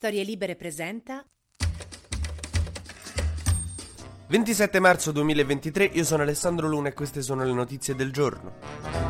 Storie Libere presenta 27 marzo 2023, io sono Alessandro Luna e queste sono le notizie del giorno.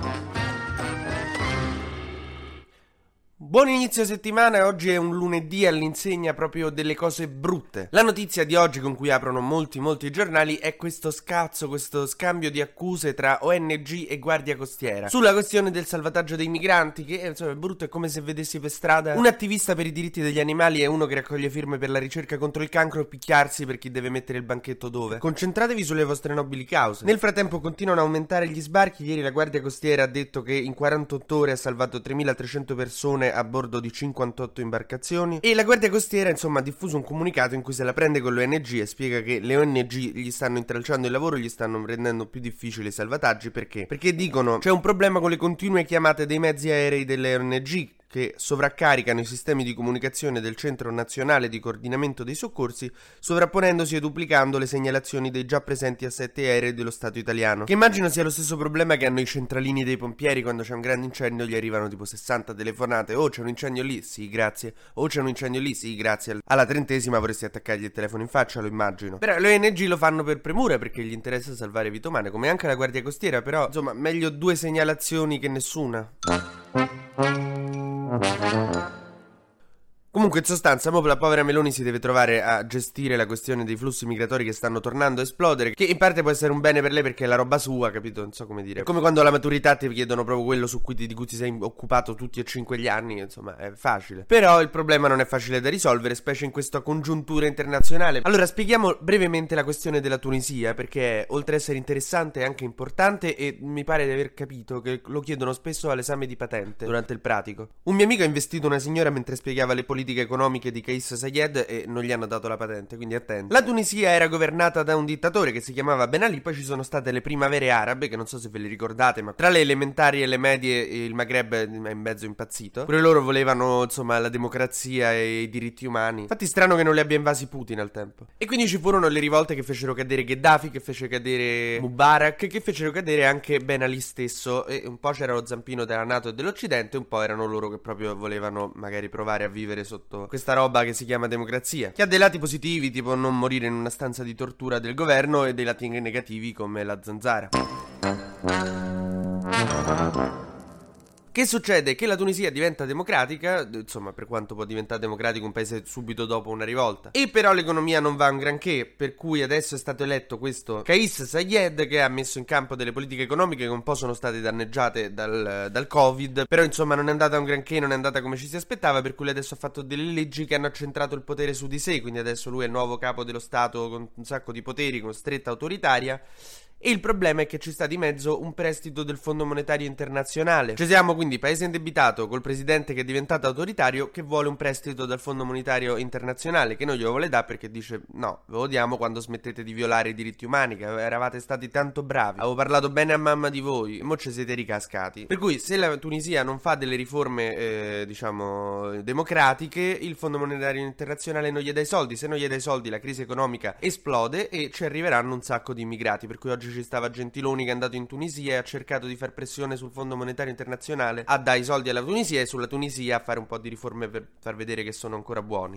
Buon inizio settimana, oggi è un lunedì all'insegna proprio delle cose brutte. La notizia di oggi con cui aprono molti molti giornali è questo scazzo, questo scambio di accuse tra ONG e Guardia Costiera sulla questione del salvataggio dei migranti che insomma è brutto, è come se vedessi per strada un attivista per i diritti degli animali e uno che raccoglie firme per la ricerca contro il cancro picchiarsi per chi deve mettere il banchetto dove. Concentratevi sulle vostre nobili cause. Nel frattempo continuano a aumentare gli sbarchi, ieri la Guardia Costiera ha detto che in 48 ore ha salvato 3300 persone a bordo di 58 imbarcazioni e la Guardia Costiera insomma ha diffuso un comunicato in cui se la prende con le ONG e spiega che le ONG gli stanno intralciando il lavoro, gli stanno rendendo più difficili i salvataggi perché? Perché dicono c'è un problema con le continue chiamate dei mezzi aerei delle ONG che sovraccaricano i sistemi di comunicazione del Centro Nazionale di Coordinamento dei Soccorsi, sovrapponendosi e duplicando le segnalazioni dei già presenti assetti aerei dello Stato italiano. Che immagino sia lo stesso problema che hanno i centralini dei pompieri quando c'è un grande incendio, gli arrivano tipo 60 telefonate. Oh, c'è un incendio lì? Sì, grazie. Oh, c'è un incendio lì? Sì, grazie. Alla trentesima vorresti attaccargli il telefono in faccia, lo immagino. Però le ONG lo fanno per premura perché gli interessa salvare vite umane, come anche la Guardia Costiera, però insomma, meglio due segnalazioni che nessuna. Thank. Comunque, in sostanza, la povera Meloni si deve trovare a gestire la questione dei flussi migratori che stanno tornando a esplodere. Che in parte può essere un bene per lei perché è la roba sua, capito? Non so come dire. È come quando alla maturità ti chiedono proprio quello su cui ti, di cui ti sei occupato tutti e cinque gli anni. Insomma, è facile. Però il problema non è facile da risolvere, specie in questa congiuntura internazionale. Allora, spieghiamo brevemente la questione della Tunisia, perché oltre ad essere interessante è anche importante e mi pare di aver capito che lo chiedono spesso all'esame di patente durante il pratico. Un mio amico ha investito una signora mentre spiegava le politiche politiche economiche di Kais Sayed e non gli hanno dato la patente, quindi attenti. La Tunisia era governata da un dittatore che si chiamava Ben Ali, poi ci sono state le primavere arabe, che non so se ve le ricordate, ma tra le elementari e le medie il Maghreb è in mezzo impazzito. Pure loro volevano, insomma, la democrazia e i diritti umani. Infatti strano che non li abbia invasi Putin al tempo. E quindi ci furono le rivolte che fecero cadere Gheddafi, che fece cadere Mubarak, che fecero cadere anche Ben Ali stesso. E un po' c'era lo zampino della Nato e dell'Occidente, un po' erano loro che proprio volevano magari provare a vivere sotto questa roba che si chiama democrazia, che ha dei lati positivi, tipo non morire in una stanza di tortura del governo, e dei lati negativi come la zanzara. Che succede? Che la Tunisia diventa democratica, insomma, per quanto può diventare democratico un paese subito dopo una rivolta. E però l'economia non va un granché, per cui adesso è stato eletto questo Kais Sayed che ha messo in campo delle politiche economiche che un po' sono state danneggiate dal, dal Covid, però insomma non è andata un granché, non è andata come ci si aspettava, per cui adesso ha fatto delle leggi che hanno accentrato il potere su di sé, quindi adesso lui è il nuovo capo dello Stato con un sacco di poteri, con stretta autoritaria e il problema è che ci sta di mezzo un prestito del Fondo Monetario Internazionale. Ci siamo quindi paese indebitato col presidente che è diventato autoritario che vuole un prestito dal Fondo Monetario Internazionale che non glielo vuole dare perché dice no, ve lo diamo quando smettete di violare i diritti umani, che eravate stati tanto bravi. Avevo parlato bene a mamma di voi e mo ci siete ricascati. Per cui se la Tunisia non fa delle riforme, eh, diciamo, democratiche, il Fondo Monetario Internazionale non gli dà i soldi. Se non gli dà i soldi la crisi economica esplode e ci arriveranno un sacco di immigrati. Per cui oggi ci stava Gentiloni che è andato in Tunisia e ha cercato di far pressione sul Fondo Monetario Internazionale a dare i soldi alla Tunisia e sulla Tunisia a fare un po' di riforme per far vedere che sono ancora buoni.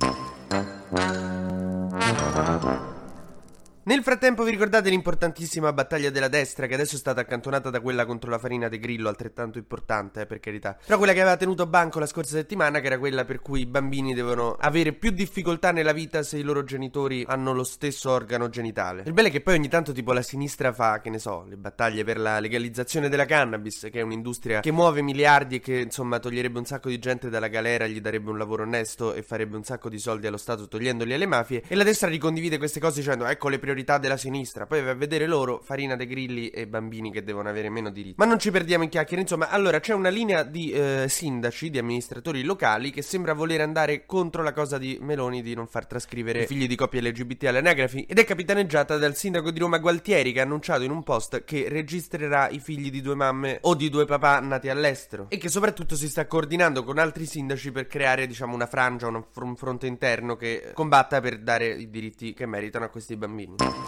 Nel frattempo vi ricordate l'importantissima battaglia della destra che adesso è stata accantonata da quella contro la farina de grillo, altrettanto importante, eh, per carità. Però quella che aveva tenuto banco la scorsa settimana, che era quella per cui i bambini devono avere più difficoltà nella vita se i loro genitori hanno lo stesso organo genitale. Il bello è che poi ogni tanto tipo la sinistra fa, che ne so, le battaglie per la legalizzazione della cannabis, che è un'industria che muove miliardi e che insomma toglierebbe un sacco di gente dalla galera, gli darebbe un lavoro onesto e farebbe un sacco di soldi allo Stato togliendoli alle mafie. E la destra ricondivide queste cose dicendo ecco le priorità priorità della sinistra. Poi va a vedere loro, farina dei grilli e bambini che devono avere meno diritti. Ma non ci perdiamo in chiacchiere, insomma, allora c'è una linea di eh, sindaci, di amministratori locali che sembra voler andare contro la cosa di Meloni di non far trascrivere figli di coppie LGBT alle anagrafi ed è capitaneggiata dal sindaco di Roma Gualtieri che ha annunciato in un post che registrerà i figli di due mamme o di due papà nati all'estero e che soprattutto si sta coordinando con altri sindaci per creare, diciamo, una frangia, un fronte interno che combatta per dare i diritti che meritano a questi bambini. Thank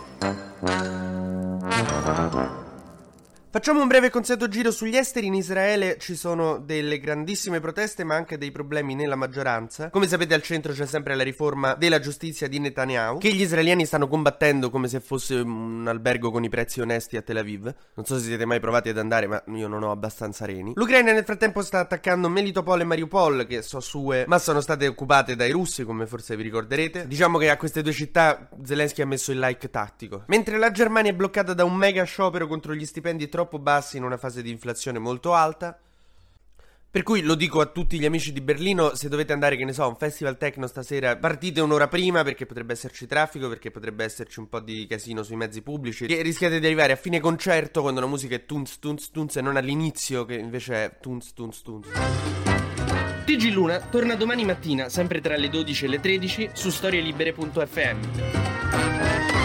you. Facciamo un breve consueto giro sugli esteri. In Israele ci sono delle grandissime proteste, ma anche dei problemi nella maggioranza. Come sapete, al centro c'è sempre la riforma della giustizia di Netanyahu, che gli israeliani stanno combattendo come se fosse un albergo con i prezzi onesti a Tel Aviv. Non so se siete mai provati ad andare, ma io non ho abbastanza reni. L'Ucraina nel frattempo sta attaccando Melitopol e Mariupol, che so sue, ma sono state occupate dai russi, come forse vi ricorderete. Diciamo che a queste due città Zelensky ha messo il like tattico. Mentre la Germania è bloccata da un mega sciopero contro gli stipendi troppo troppo bassi in una fase di inflazione molto alta. Per cui lo dico a tutti gli amici di Berlino, se dovete andare, che ne so, a un festival techno stasera, partite un'ora prima perché potrebbe esserci traffico, perché potrebbe esserci un po' di casino sui mezzi pubblici. E rischiate di arrivare a fine concerto quando la musica è tunz tunz tunz e non all'inizio che invece è tunz tunz tunz. TG Luna torna domani mattina, sempre tra le 12 e le 13, su storielibere.fm.